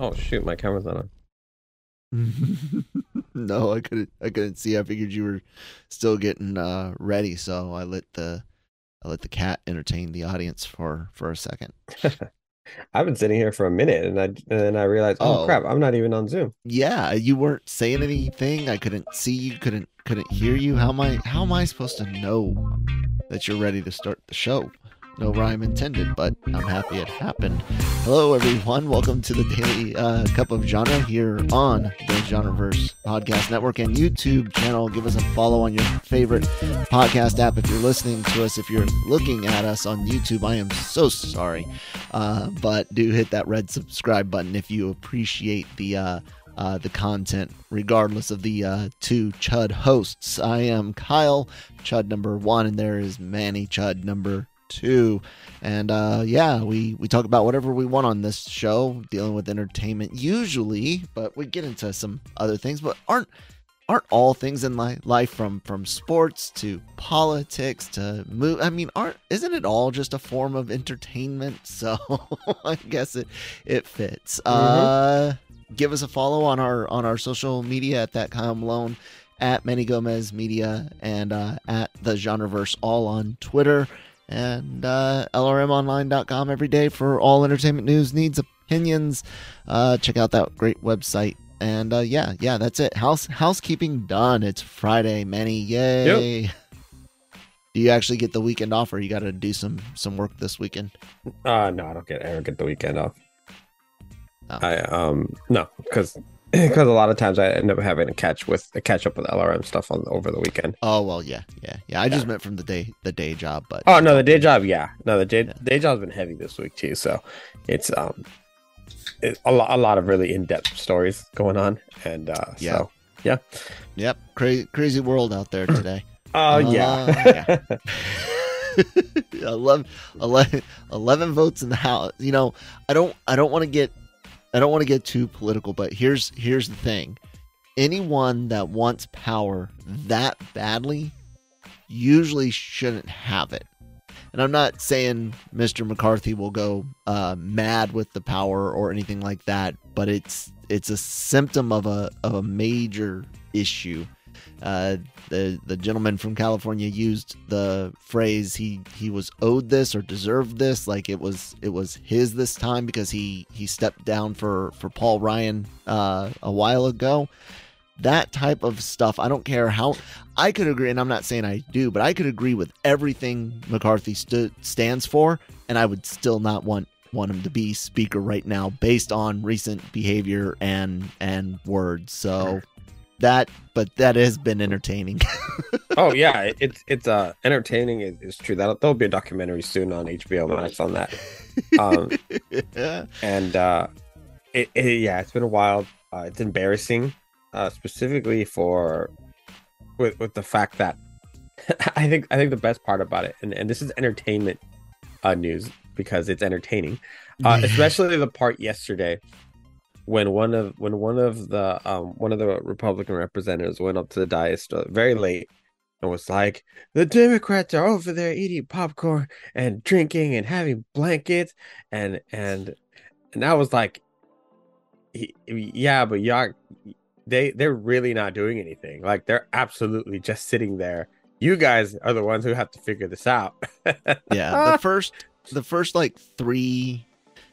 Oh shoot, my camera's not on. no, I couldn't. I couldn't see. I figured you were still getting uh, ready, so I let the I let the cat entertain the audience for for a second. I've been sitting here for a minute, and I and then I realized, oh, Oh. crap, I'm not even on Zoom. Yeah, you weren't saying anything. I couldn't see you. Couldn't couldn't hear you. How am I? How am I supposed to know that you're ready to start the show? No rhyme intended, but I'm happy it happened. Hello, everyone. Welcome to the Daily uh, Cup of Genre here on the Genreverse Podcast Network and YouTube channel. Give us a follow on your favorite podcast app if you're listening to us. If you're looking at us on YouTube, I am so sorry, uh, but do hit that red subscribe button if you appreciate the. Uh, uh, the content, regardless of the uh, two Chud hosts. I am Kyle, Chud number one, and there is Manny Chud number two. And uh, yeah, we, we talk about whatever we want on this show, dealing with entertainment usually, but we get into some other things. But aren't aren't all things in li- life from from sports to politics to move? I mean, aren't isn't it all just a form of entertainment? So I guess it it fits. Uh, give us a follow on our on our social media at that Kyle Malone, at Manny Gomez Media, and uh, at the Genreverse, all on Twitter and uh, lrmonline.com every day for all entertainment news, needs, opinions. Uh, check out that great website. And uh, yeah, yeah, that's it. House housekeeping done. It's Friday, Manny. Yay! Do you actually get the weekend off, or you got to do some some work this weekend? Uh no, I don't get I don't get the weekend off. Oh. I um no, because because a lot of times I end up having to catch with a catch up with LRM stuff on over the weekend. Oh well, yeah, yeah, yeah. I just meant from the day the day job, but Oh no, the day job, yeah, no, the day Yeah. day job's been heavy this week too. So it's um it, a lot a lot of really in depth stories going on, and uh Yeah. so yeah. Yep, crazy crazy world out there today. Oh Uh, yeah. 11, 11, 11 votes in the house. You know, I don't I don't want to get I don't want to get too political, but here's here's the thing. Anyone that wants power that badly usually shouldn't have it. And I'm not saying Mr. McCarthy will go uh, mad with the power or anything like that, but it's it's a symptom of a of a major issue. Uh, the the gentleman from California used the phrase he he was owed this or deserved this. Like it was it was his this time because he he stepped down for for Paul Ryan uh, a while ago. That type of stuff I don't care how I could agree and I'm not saying I do but I could agree with everything McCarthy stood stands for and I would still not want want him to be speaker right now based on recent behavior and and words. So that but that has been entertaining oh yeah, it- it's it's uh entertaining is, is true. That there'll be a documentary soon on HBO Max on that. Um and uh it, it yeah, it's been wild. Uh, it's embarrassing, uh specifically for with with the fact that I think I think the best part about it, and, and this is entertainment uh news because it's entertaining. Uh especially the part yesterday when one of when one of the um one of the Republican representatives went up to the dais uh, very late and was like, "The Democrats are over there eating popcorn and drinking and having blankets," and and and I was like, "Yeah, but y'all, they they're really not doing anything. Like they're absolutely just sitting there. You guys are the ones who have to figure this out. yeah, the first the first like three.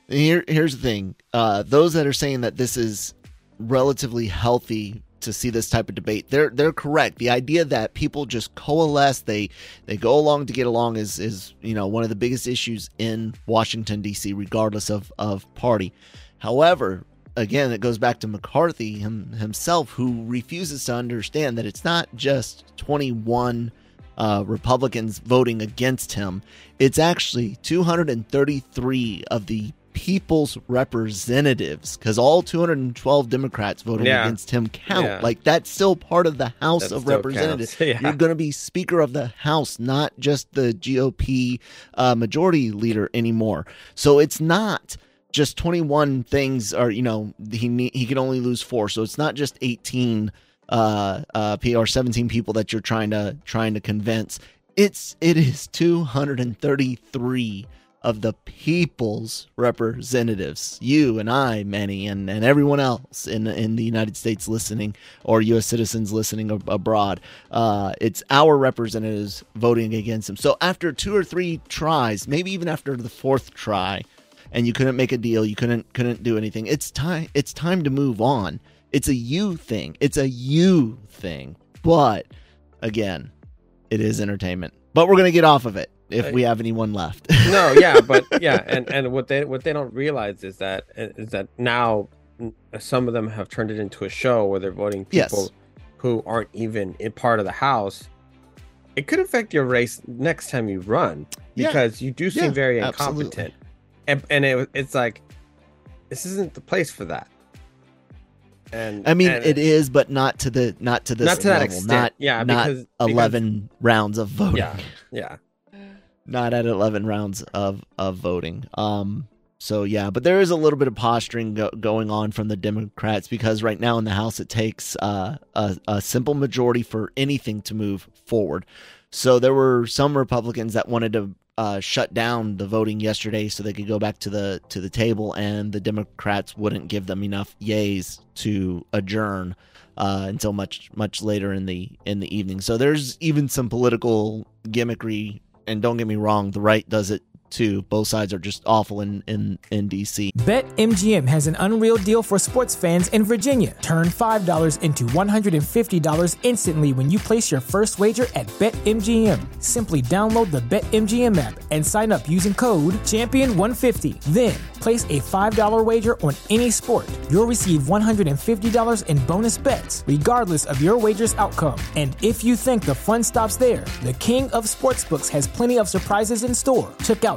Here, here's the thing. Uh, those that are saying that this is relatively healthy to see this type of debate. They're they're correct. The idea that people just coalesce, they they go along to get along is is you know one of the biggest issues in Washington D.C. regardless of of party. However, again, it goes back to McCarthy him, himself, who refuses to understand that it's not just 21 uh, Republicans voting against him. It's actually 233 of the people's representatives because all 212 Democrats voting yeah. against him count. Yeah. Like that's still part of the House that of Representatives. Yeah. You're going to be Speaker of the House, not just the GOP uh, majority leader anymore. So it's not just 21 things are you know he he can only lose four so it's not just 18 uh uh or 17 people that you're trying to trying to convince it's it is 233 of the people's representatives, you and I, Manny, and, and everyone else in in the United States listening or U.S. citizens listening ab- abroad. Uh, it's our representatives voting against him. So after two or three tries, maybe even after the fourth try, and you couldn't make a deal, you couldn't couldn't do anything. It's time. It's time to move on. It's a you thing. It's a you thing. But again, it is entertainment. But we're gonna get off of it if we have anyone left. no, yeah, but yeah, and and what they what they don't realize is that is that now uh, some of them have turned it into a show where they're voting people yes. who aren't even in part of the house. It could affect your race next time you run because yeah. you do seem yeah, very incompetent, and and it, it's like this isn't the place for that. And I mean, and it is, but not to the not to this not to level. That extent. Not yeah, not because, eleven because, rounds of voting. Yeah, yeah not at 11 rounds of of voting. Um so yeah, but there is a little bit of posturing go- going on from the Democrats because right now in the House it takes uh, a, a simple majority for anything to move forward. So there were some Republicans that wanted to uh, shut down the voting yesterday so they could go back to the to the table, and the Democrats wouldn't give them enough yays to adjourn uh, until much much later in the in the evening. So there's even some political gimmickry and don't get me wrong, the right does it too. Both sides are just awful in, in, in DC. BetMGM has an unreal deal for sports fans in Virginia. Turn $5 into $150 instantly when you place your first wager at BetMGM. Simply download the BetMGM app and sign up using code Champion150. Then place a $5 wager on any sport. You'll receive $150 in bonus bets, regardless of your wager's outcome. And if you think the fun stops there, the King of Sportsbooks has plenty of surprises in store. Check out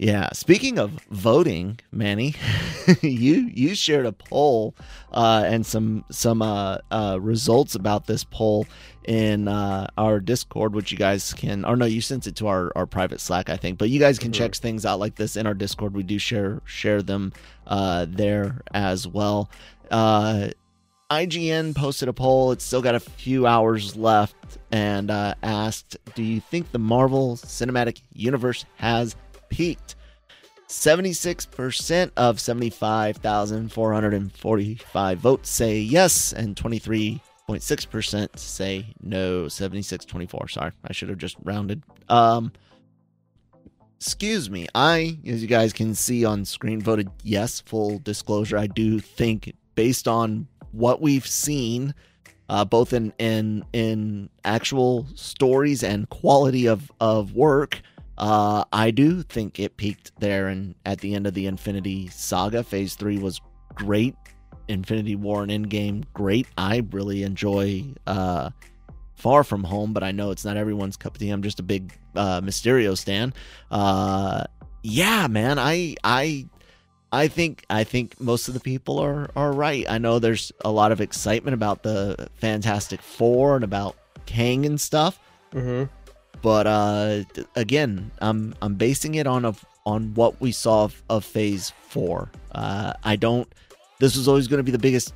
yeah. Speaking of voting, Manny, you you shared a poll uh, and some some uh, uh, results about this poll in uh, our Discord, which you guys can. Or no, you sent it to our, our private Slack, I think. But you guys can check things out like this in our Discord. We do share share them uh, there as well. Uh, IGN posted a poll. It's still got a few hours left, and asked, "Do you think the Marvel Cinematic Universe has peaked. 76% of 75,445 votes say yes, and 23.6% say no. 76 24. Sorry, I should have just rounded. Um, excuse me, I, as you guys can see on screen, voted yes. Full disclosure, I do think based on what we've seen, uh, both in in in actual stories and quality of of work, uh, I do think it peaked there. And at the end of the Infinity Saga, Phase Three was great. Infinity War and Endgame, great. I really enjoy uh, Far From Home, but I know it's not everyone's cup of tea. I'm just a big uh, Mysterio stan. Uh, yeah, man, I I I think I think most of the people are are right. I know there's a lot of excitement about the Fantastic Four and about Kang and stuff. Mm-hmm. But uh, again, I'm I'm basing it on a on what we saw of, of Phase Four. Uh, I don't. This was always going to be the biggest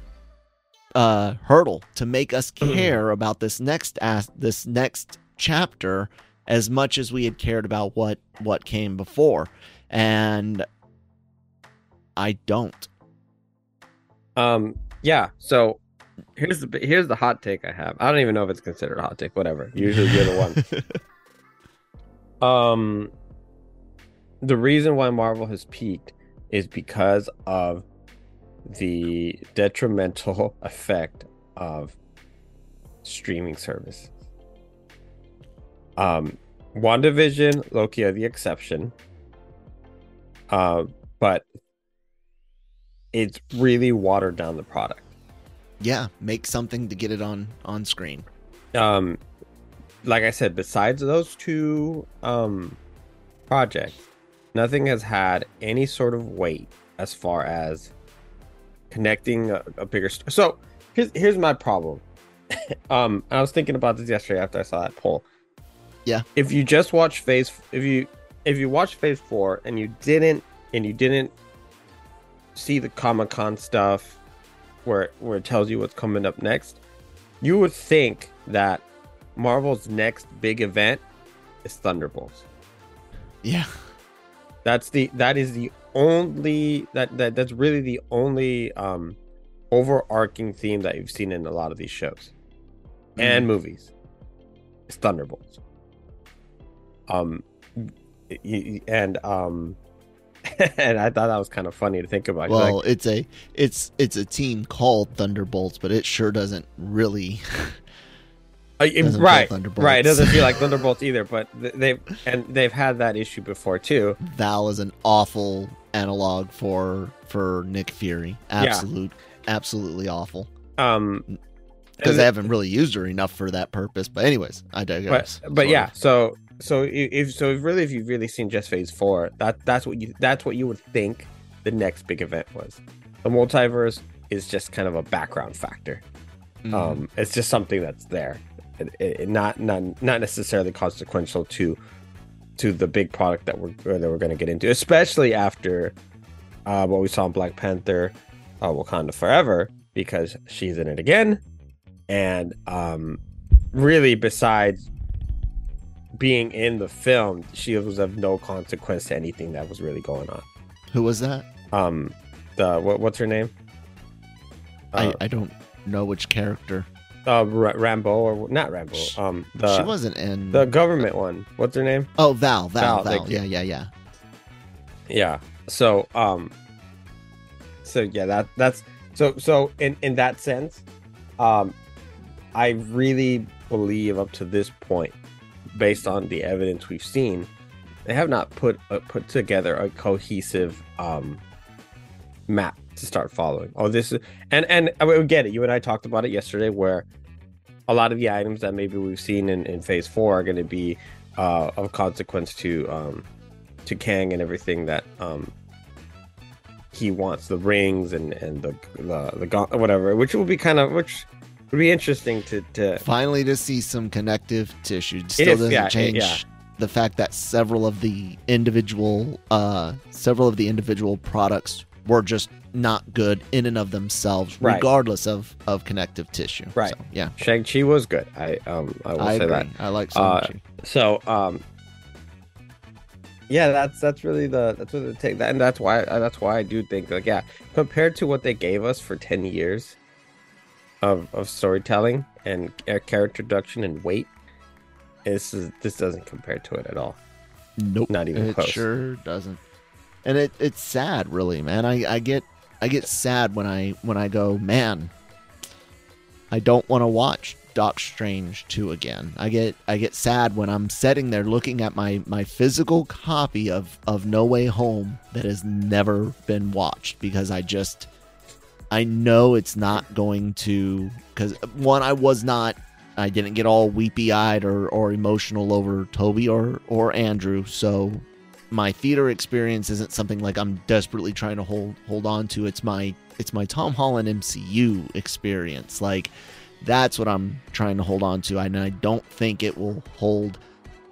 uh, hurdle to make us care about this next as this next chapter as much as we had cared about what what came before, and I don't. Um. Yeah. So here's the here's the hot take I have. I don't even know if it's considered a hot take. Whatever. Usually you're the one. um. The reason why Marvel has peaked is because of the detrimental effect of streaming service. Um, WandaVision, Loki are the exception. Uh, but it's really watered down the product. yeah, make something to get it on on screen. Um, like I said, besides those two um projects, nothing has had any sort of weight as far as connecting a, a bigger story. So here's here's my problem. um, I was thinking about this yesterday after I saw that poll. Yeah. If you just watch phase, if you if you watch phase four and you didn't and you didn't see the Comic Con stuff where where it tells you what's coming up next, you would think that Marvel's next big event is Thunderbolts. Yeah, That's the that is the only that, that that's really the only um overarching theme that you've seen in a lot of these shows and movies. It's Thunderbolts. Um and um and I thought that was kind of funny to think about. well, like, it's a it's it's a team called Thunderbolts, but it sure doesn't really. Uh, it- right, right. It doesn't feel like Thunderbolts either, but they've and they've had that issue before too. Val is an awful analog for for Nick Fury. Absolute, absolutely awful. Um, Because they haven't really used her enough for that purpose. But anyways, I digress. but but yeah, of. so so if so, if really, if you've really seen just Phase Four, that that's what you that's what you would think the next big event was. The multiverse is just kind of a background factor. Mhm. Um, it's just something that's there, not not not necessarily consequential to to the big product that we're that we're going to get into, especially after uh, what we saw in Black Panther, uh, Wakanda Forever, because she's in it again, and um, really, besides being in the film, she was of no consequence to anything that was really going on. who was that? Um, the what, what's her name? Uh, I I don't know which character. Uh, Ra- Rambo or not Rambo? Um, the she wasn't in. the government one. What's her name? oh, Val, Val, Val, Val. Yeah, yeah, yeah. Yeah. So um so yeah, that that's so so in in that sense, um I really believe up to this point based on the evidence we've seen, they have not put uh, put together a cohesive um map to start following. Oh, this is and and I would get it. You and I talked about it yesterday where a lot of the items that maybe we've seen in, in phase four are going to be uh, of consequence to um, to Kang and everything that um, he wants the rings and and the the, the gaunt- whatever, which will be kind of which would be interesting to to Finally, to see some connective tissue. It Still is, doesn't yeah, it- change yeah. the fact that several of the individual, uh, several of the individual products were just not good in and of themselves, Right. regardless of of connective tissue. Right. So, yeah, Shang Chi was good. I um I will I say agree. that. I like Uh. So um yeah, that's that's really the that's what the take that and that's why uh, that's why I do think like yeah, compared to what they gave us for 10 years of of storytelling and uh, character introduction and weight, this is this doesn't compare to it at all. Nope, Not even it close. sure doesn't. And it it's sad, really, man. I, I get I get sad when I when I go, man. I don't want to watch Doc Strange 2 again. I get I get sad when I'm sitting there looking at my my physical copy of of No Way Home that has never been watched because I just I know it's not going to cuz one I was not I didn't get all weepy eyed or, or emotional over Tobey or, or Andrew. So my theater experience isn't something like I'm desperately trying to hold hold on to. It's my it's my Tom Holland MCU experience. Like that's what I'm trying to hold on to. And I don't think it will hold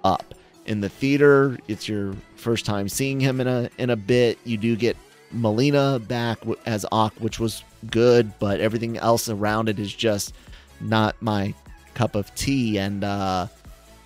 up. In the theater, it's your first time seeing him in a in a bit. You do get Molina back as Ock, which was good, but everything else around it is just not my cup of tea and uh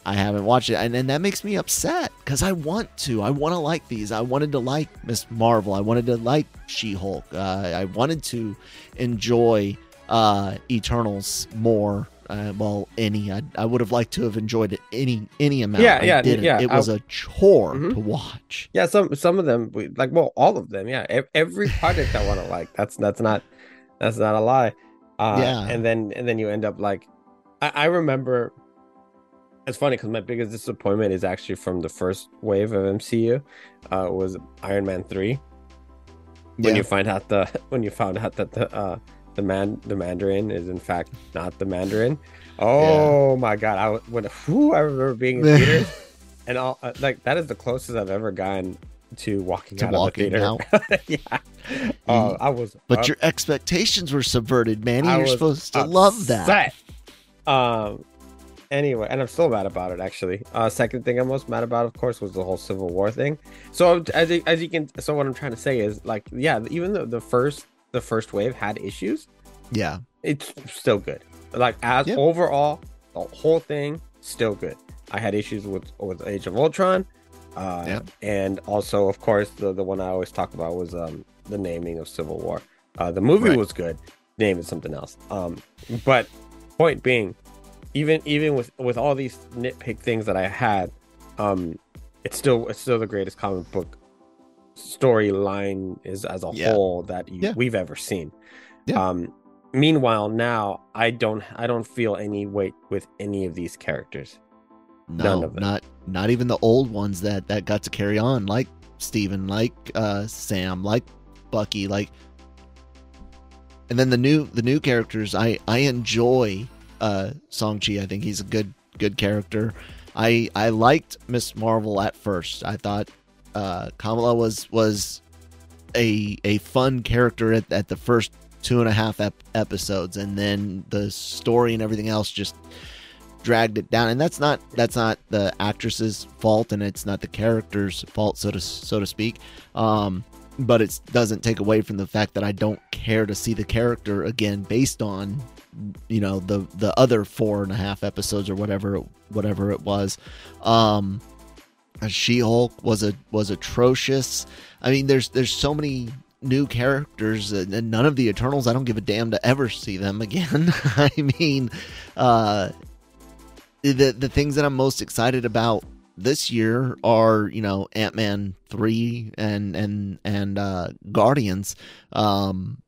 I haven't watched it and, and that makes me upset because I want to I want to like these I wanted to like Miss Marvel I wanted to like She-Hulk uh, I wanted to enjoy uh Eternals more uh, well any I, I would have liked to have enjoyed it any any amount Yeah, I yeah, didn't. yeah, it was a chore Mhm. to watch Yeah, some some of them we, like well all of them. Yeah, every project I want to like. That's that's not that's not a lie. Uh, Yeah. and then and then you end up like I, I remember. It's funny because my biggest disappointment is actually from the first wave of MCU. Uh, was Iron Man three when Yeah. you find out the when you found out that the uh the man the Mandarin is in fact not the Mandarin. Oh my god! I when whew, I remember being in theaters and all uh, like that is the closest I've ever gotten to walking To out walking of the theater. yeah, uh, I was. but up- your expectations were subverted Manny I you're supposed to love that upset. Um. Anyway, and I'm still mad about it. Actually, uh, second thing I'm most mad about, of course, was the whole Civil War thing. So as you, as you can, so what I'm trying to say is like, yeah, even though the first the first wave had issues, yeah it's still good. Like as overall, the whole thing still good. I had issues with with Age of Ultron, uh, Yeah. and also, of course, the the one I always talk about was um the naming of Civil War. Uh, the movie Right. was good. Name is something else. Um, but point being, even even with with all these nitpick things that I had, um, it's still it's still the greatest comic book storyline is as a Yeah. whole that you, Yeah. we've ever seen. Yeah. Um, meanwhile, now I don't I don't feel any weight with any of these characters. No, None of them. not not even the old ones that that got to carry on, like Steven, like uh, Sam, like Bucky, like. And then the new the new characters, I I enjoy uh, Song Chi. I think he's a good good character. I I liked Miss Marvel at first. I thought uh, Kamala was was a a fun character at, at the first two and a half ep- episodes, and then the story and everything else just dragged it down and that's not that's not the actress's fault and it's not the character's fault so to so to speak um but it doesn't take away from the fact that I don't care to see the character again based on you know the the other four and a half episodes or whatever whatever it was. Um She-Hulk was a was atrocious. I mean there's there's so many new characters and none of the Eternals I don't give a damn to ever see them again. I mean uh the the things that I'm most excited about this year are you know Ant Man three and and and uh, Guardians. Um,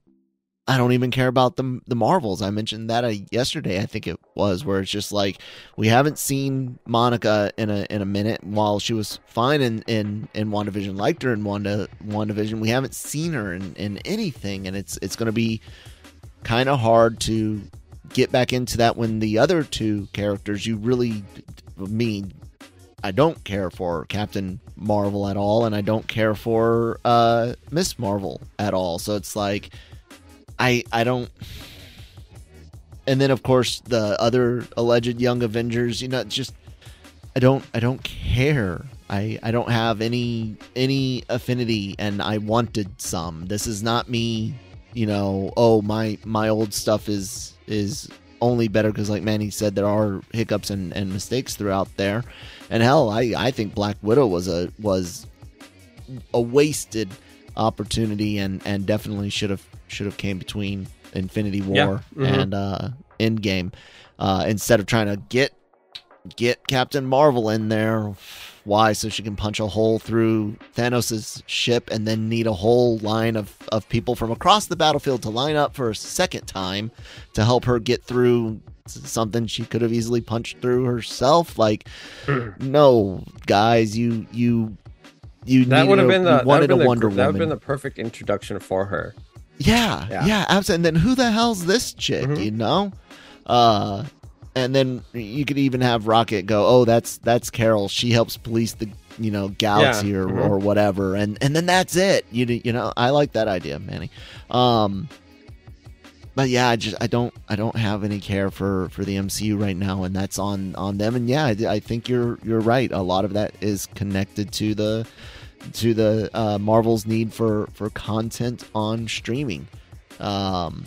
I don't even care about the the Marvels. I mentioned that uh, yesterday. I think it was where it's just like we haven't seen Monica in a in a minute. While she was fine in in in WandaVision, liked her in Wanda WandaVision, we haven't seen her in in anything, and it's it's going to be kind of hard to get back into that when the other two characters you really mean I don't care for Captain Marvel at all and I don't care for uh Miss Marvel at all. So it's like I I don't and then of course the other alleged young Avengers, you know, just I don't I don't care. I I don't have any any affinity and I wanted some. This is not me, you know, oh my my old stuff is is only better because like Manny said there are hiccups and, and mistakes throughout there. And hell, I, I think Black Widow was a was a wasted opportunity and, and definitely should have should have came between Infinity War Yeah, mhm. and uh Endgame. Uh instead of trying to get get Captain Marvel in there Why? So she can punch a hole through Thanos' ship and then need a whole line of, of people from across the battlefield to line up for a second time to help her get through something she could have easily punched through herself. Like, no, guys, you you you that would have been the wanted a Wonder Woman. That would have been the perfect introduction for her. Yeah, yeah, Yeah. absolutely. And then who the hell's this chick? Mhm. You know, uh, and then you could even have Rocket go, "Oh, that's that's Carol. She helps police the you know galaxy or, mhm. or whatever." And and then that's it. You you know, I like that idea, Manny. Um, but yeah, I just I don't I don't have any care for for the MCU right now, and that's on on them. And yeah, I, I think you're you're right. A lot of that is connected to the to the uh, Marvel's need for for content on streaming. Um,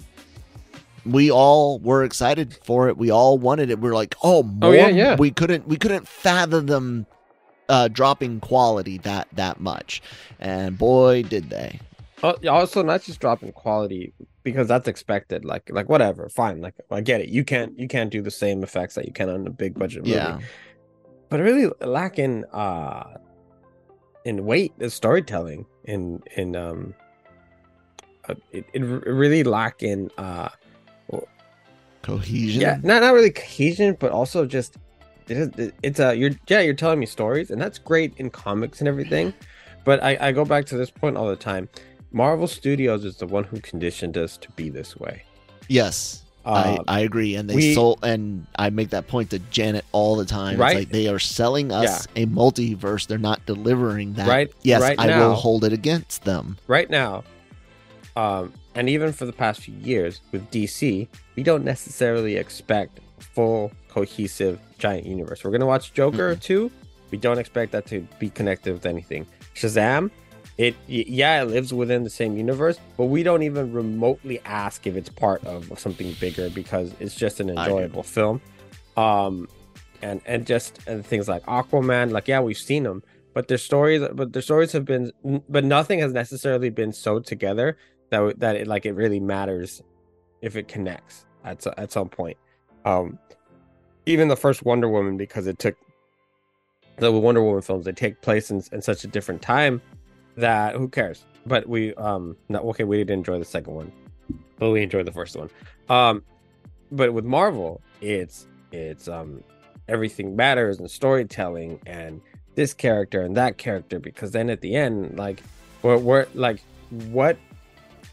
we all were excited for it. We all wanted it. We are like, oh, more. Oh, yeah, yeah. We couldn't we couldn't fathom them uh, dropping quality that that much, and boy, did they. Oh, yeah, Also, not just dropping quality because that's expected. Like, like whatever, fine. Like, I get it. You can't, you can't do the same effects that you can on a big budget movie. Yeah, but really lacking uh in weight is storytelling in in um uh, it, it really lacking uh cohesion. yeah not not really cohesion but also just it's a you're yeah you're telling me stories and that's great in comics and everything but I, I go back to this point all the time. Marvel studios is the one who conditioned us to be this way. Yes, I, I agree, and they we- sold, and I make that point to Janet all the time. Right? It's like they are selling us a multiverse. They're not delivering that. Right- Yes, right I now- will hold it against them. right now, um, and even for the past few years with DC, we don't necessarily expect full cohesive giant universe. We're gonna watch Joker too. We don't expect that to be connected with anything. Shazam, it yeah, it lives within the same universe, but we don't even remotely ask if it's part of something bigger because it's just an enjoyable film. Um, and and just and things like Aquaman, like yeah, we've seen them, but their stories, but their stories have been, but nothing has necessarily been sewed together that that it like it really matters if it connects at at some point. Um, even the first Wonder Woman, because it took the Wonder Woman films, they take place in, in such a different time that who cares? But we um not okay, we didn't enjoy the second one, but we enjoyed the first one. Um, but with Marvel, it's it's um everything matters and storytelling and this character and that character because then at the end like we're, we're like what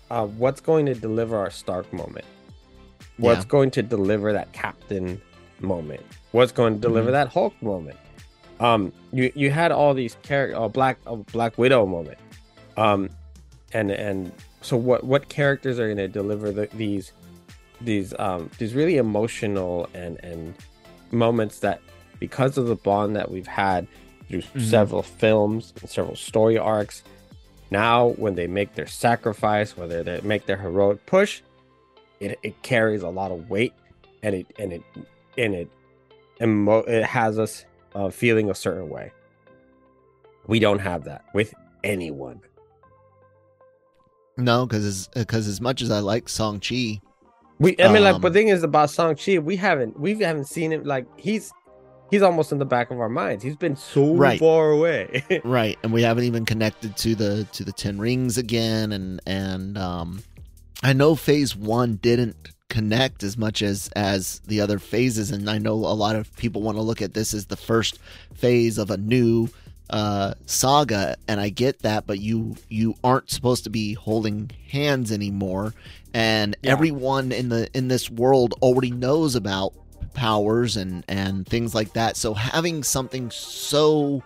uh what's going to deliver our stark moment what's Yeah. going to deliver that captain moment what's going to deliver Mhm. that hulk moment um you you had all these character uh, black uh, black widow moment um and and so what what characters are going to deliver the, these these um these really emotional and and moments that because of the bond that we've had through Mhm. several films and several story arcs now when they make their sacrifice whether they make their heroic push it, it carries a lot of weight and it and it and it emo- it has us uh, feeling a certain way we don't have that with anyone No, because because as much as I like Song Chi, We, I mean, like, Um, but the thing is about Song Chi, we haven't, we haven't seen him. Like, he's, he's almost in the back of our minds. He's been so Right. far away. right? And we haven't even connected to the to the Ten Rings again, and and um, I know Phase One didn't connect as much as as the other phases, and I know a lot of people want to look at this as the first phase of a new uh saga and i get that but you you aren't supposed to be holding hands anymore. And Yeah. everyone in the in this world already knows about powers and and things like that. So having something so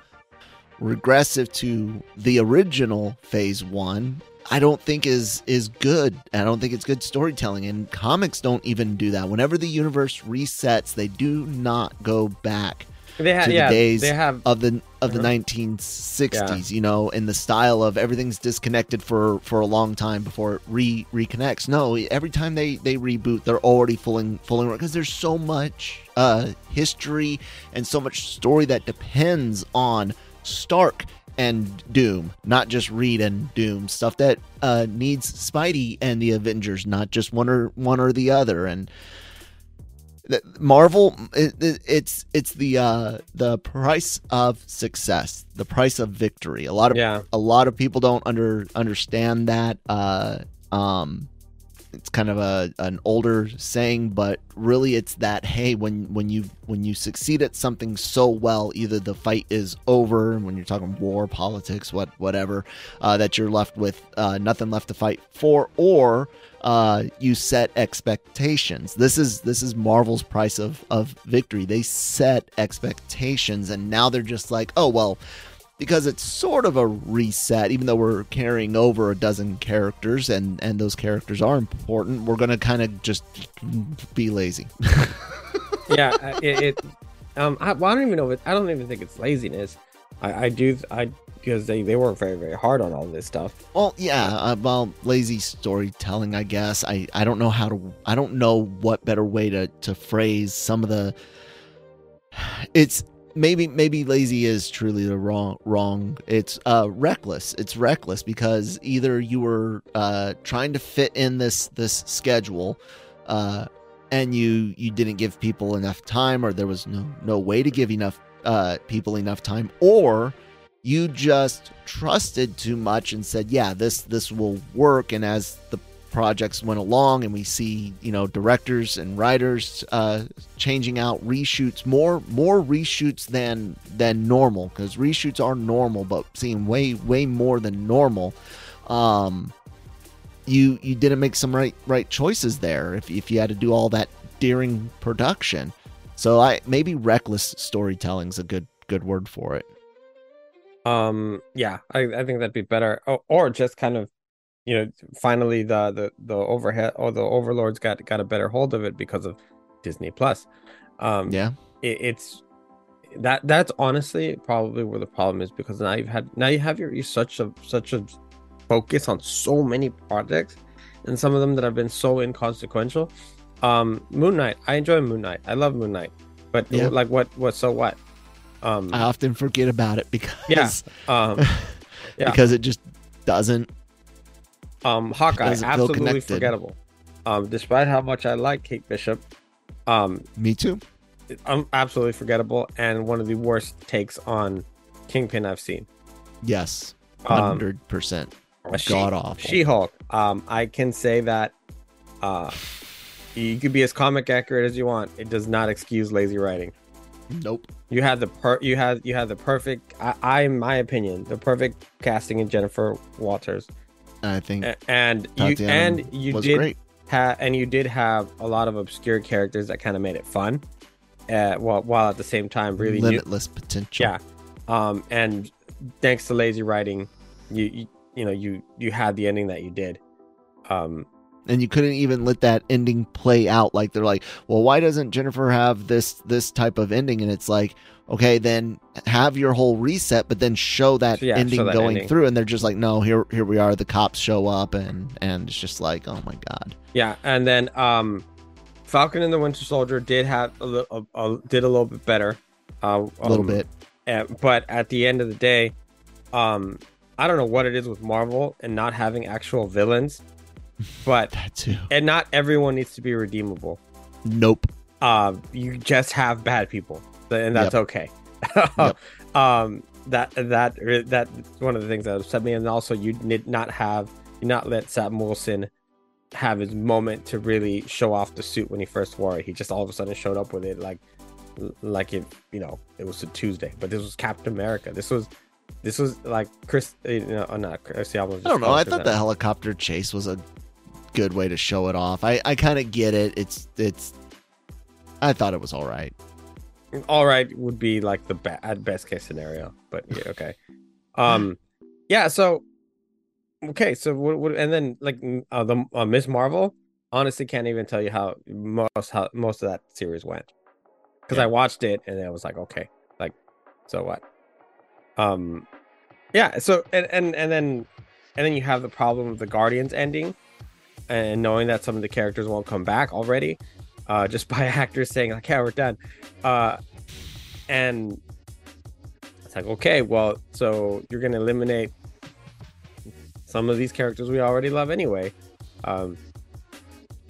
regressive to the original phase 1 I don't think is is good. I don't think it's good storytelling and comics don't even do that. Whenever the universe resets, they do not go back they To the yeah, days they have, of the of the Uh-huh. 1960s you know in the style of everything's disconnected for for a long time before it re reconnects no every time they they reboot they're already fulling fulling because there's so much uh history and so much story that depends on stark and doom not just reed and doom stuff that uh needs spidey and the avengers not just one or one or the other and Marvel, it, it, it's it's the uh, the price of success, the price of victory. A lot of Yeah. a lot of people don't under understand that. Uh, um, it's kind of a an older saying, but really, it's that hey, when when you when you succeed at something so well, either the fight is over, when you're talking war, politics, what whatever, uh, that you're left with uh, nothing left to fight for, or uh, you set expectations. This is this is Marvel's price of of victory. They set expectations, and now they're just like, oh well, because it's sort of a reset. Even though we're carrying over a dozen characters, and and those characters are important, we're gonna kind of just be lazy. yeah, it, it um, I, well, I don't even know. If it, I don't even think it's laziness. I, I do, I because they they work very very hard on all this stuff. Well, yeah, uh, well, lazy storytelling, I guess. I, I don't know how to. I don't know what better way to to phrase some of the. It's maybe maybe lazy is truly the wrong wrong. It's uh reckless. It's reckless because either you were uh trying to fit in this this schedule, uh, and you you didn't give people enough time, or there was no no way to give enough uh people enough time, or you just trusted too much and said yeah this this will work and as the projects went along and we see you know directors and writers uh changing out reshoots more more reshoots than than normal because reshoots are normal but seeing way way more than normal. Um you you didn't make some right right choices there if, if you had to do all that during production. So i maybe reckless storytelling's a good good word for it. Um, yeah, I, I think that'd be better. Or, or just kind of, you know, finally the the the overhead or the overlords got got a better hold of it because of Disney Plus. Um, yeah it, it's that that's honestly probably where the problem is because now you've had now you have your you such a such a focus on so many projects and some of them that have been so inconsequential um moon knight i enjoy moon knight i love moon knight but Yeah. like what what so what um I often forget about it because Yeah. um yeah. because it just doesn't. Um hawkeye absolutely connected. forgettable um despite how much i like kate bishop um Me too. um, absolutely forgettable and one of the worst takes on kingpin i've seen Yes, Um, hundred percent. God awful. She Hulk. Um, I can say that uh, you could be as comic accurate as you want. It does not excuse lazy writing. Nope. You had the per you had you had the perfect. I, I in my opinion, the perfect casting in Jennifer Walters, I think A- and you and you did great. and you did have a lot of obscure characters that kind of made it fun. Uh, while while at the same time really new, Limitless potential. yeah. Um, and thanks to lazy writing, you, you you know you you had the ending that you did. Um, and you couldn't even let that ending play out. Like they're like, well, why doesn't Jennifer have this this type of ending? And it's like, okay, then have your whole reset, but then show that Yeah, show ending that going ending. through. And they're just like, no, here here we are. The cops show up, and and it's just like, oh my god. Yeah, and then um, Falcon and the Winter Soldier did have a little, a, a- did a little bit better, uh, A little um, bit. uh, but at the end of the day, um, I don't know what it is with Marvel and not having actual villains, but That too. and not everyone needs to be redeemable. Nope. Uh, you just have bad people, and that's okay. Yep. um, that that that's one of the things that upset me, and also you did not have you not let Sam Wilson have his moment to really show off the suit when he first wore it. He just all of a sudden showed up with it like like it you know it was a Tuesday, but this was Captain America. This was this was like Chris, you know, uh, not Chris Elmo. I don't know. I thought the helicopter chase was a good way to show it off. I I kind of get it. It's it's. I thought it was all right. all right would be like the ba- at best case scenario but yeah okay um yeah so okay so what, what and then like uh, the uh, miss marvel honestly can't even tell you how most how most of that series went because i watched it and i was like okay like so what um yeah so and and and then and then you have the problem of the guardians ending and knowing that some of the characters won't come back already uh just by actors saying like yeah we're done. Uh and it's like okay well so you're gonna eliminate some of these characters we already love anyway. Um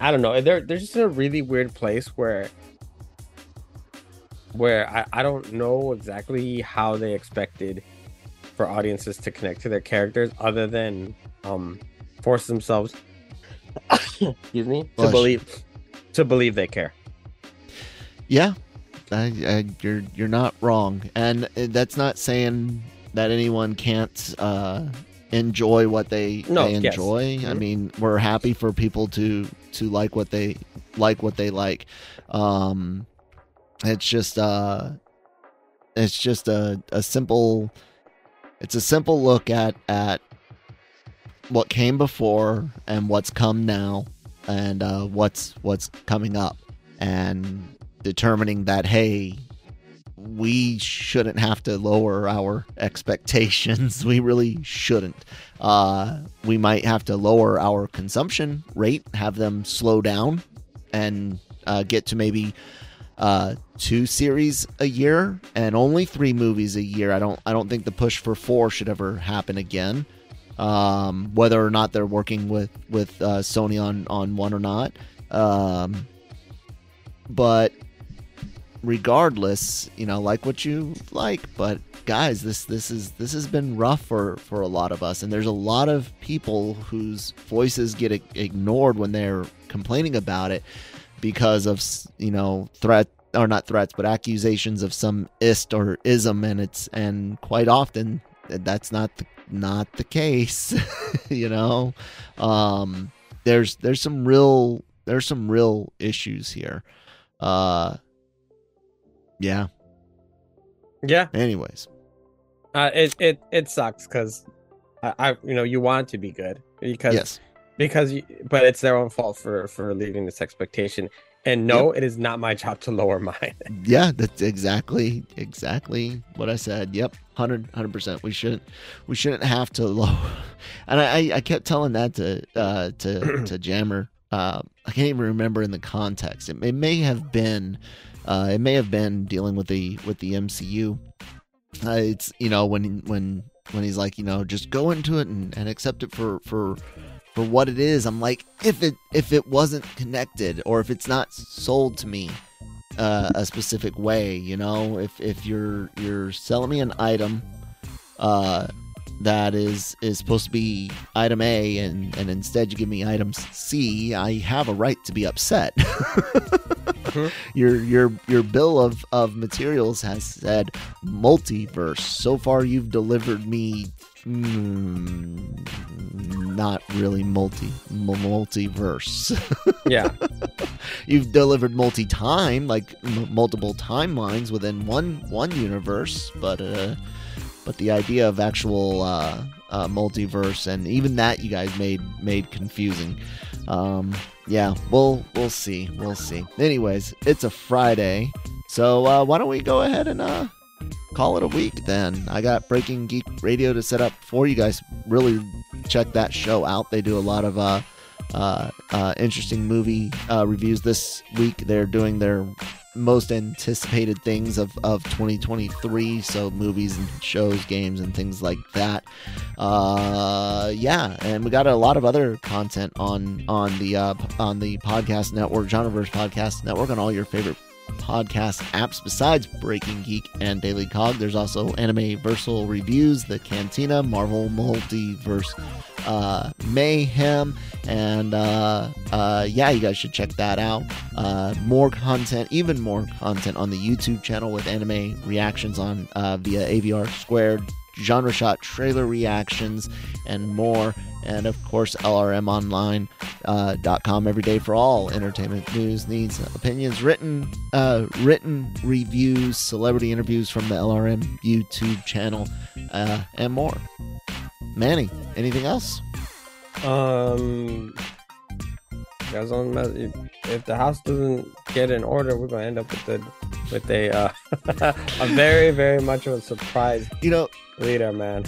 i don't know. They're they're just in a really weird place where where I, I don't know exactly how they expected for audiences to connect to their characters other than um force themselves excuse me to believe to believe they care. Yeah, I, I, you're you're not wrong, and that's not saying that anyone can't uh, enjoy what they No, they yes. enjoy. I Mhm. mean, we're happy for people to to like what they like what they like. Um, it's just uh, it's just a a simple, it's a simple look at at what came before and what's come now, and uh, what's what's coming up, and determining that hey we shouldn't have to lower our expectations. We really shouldn't. Uh we might have to lower our consumption rate have them slow down and uh, get to maybe uh two series a year and only three movies a year. I don't i don't think the push for four should ever happen again um whether or not they're working with with uh, sony on on one or not. Um but regardless you know like what you like but guys this this is this has been rough for for a lot of us. And there's a lot of people whose voices get ignored when they're complaining about it because of you know threat or not threats but accusations of some ist or ism. And it's and quite often that's not the not the case you know? Um there's there's some real there's some real issues here. Uh yeah. Yeah, anyways. Uh, it it it sucks because I, I you know you want it to be good because yes. because you, but it's their own fault for for leaving this expectation. And no, it is not my job to lower mine. yeah that's exactly exactly what i said. Yep 100 100% we shouldn't we shouldn't have to low and i i I kept telling that to uh to to jammer. Uh i can't even remember in the context. It, it may have been uh it may have been dealing with the with the mcu uh, it's you know when when when he's like you know just go into it and, and accept it for for for what it is i'm like if it if it wasn't connected or if it's not sold to me uh, a specific way you know if if you're you're selling me an item uh that is is supposed to be item A and and instead you give me item C, I have a right to be upset. Your your your bill of of materials has said multiverse. So far you've delivered me mm, not really multi multiverse. yeah, you've delivered multi-time like m- multiple timelines within one one universe but uh but the idea of actual uh, uh multiverse and even that you guys made made confusing. Um yeah we'll we'll see we'll see. Anyways it's a friday so uh why don't we go ahead and uh call it a week then i got breaking geek radio to set up for you guys really check that show out they do a lot of uh uh, uh, interesting movie uh, reviews this week. They're doing their most anticipated things of, of 2023, so movies and shows, games, and things like that. Uh, yeah, and we got a lot of other content on on the uh, on the podcast network, Genreverse Podcast Network, on all your favorite podcast apps besides Breaking Geek and Daily Cog. There's also Anime Versal Reviews, The Cantina, Marvel Multiverse uh, Mayhem, and uh, uh, yeah, you guys should check that out. Uh, more content, even more content on the YouTube channel with anime reactions on uh, via AVR Squared, genre shot trailer reactions, and more. And of course, LRMonline.com uh, every day for all entertainment news, needs, opinions, written, uh, written reviews, celebrity interviews from the LRM YouTube channel, uh, and more. Manny, anything else? Um, guys, on if the house doesn't get in order, we're gonna end up with the with a uh, a very very much of a surprise You know, leader, man.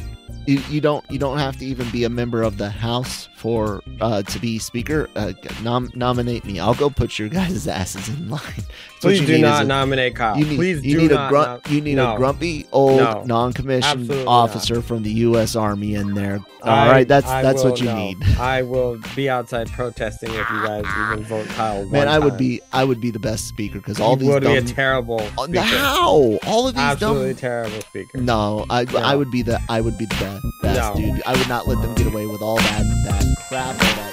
you, you don't you don't have to even be a member of the house for uh, to be speaker, uh, nom- nominate me. I'll go put your guys' asses in line. Please do not a, nominate Kyle. You need, Please you do need not. a grunt, nom- you need no. a grumpy old No. non-commissioned Absolutely officer not. from the U.S. Army in there. All I- right, that's I that's what you need. I will be outside protesting if you guys even vote Kyle. Man, I would be I would be the best speaker because all you these would be a terrible speaker. How all of these Absolutely dumb terrible speakers. No, I No. I would be the I would be the best, No. dude. I would not let them get away with all that that crap or that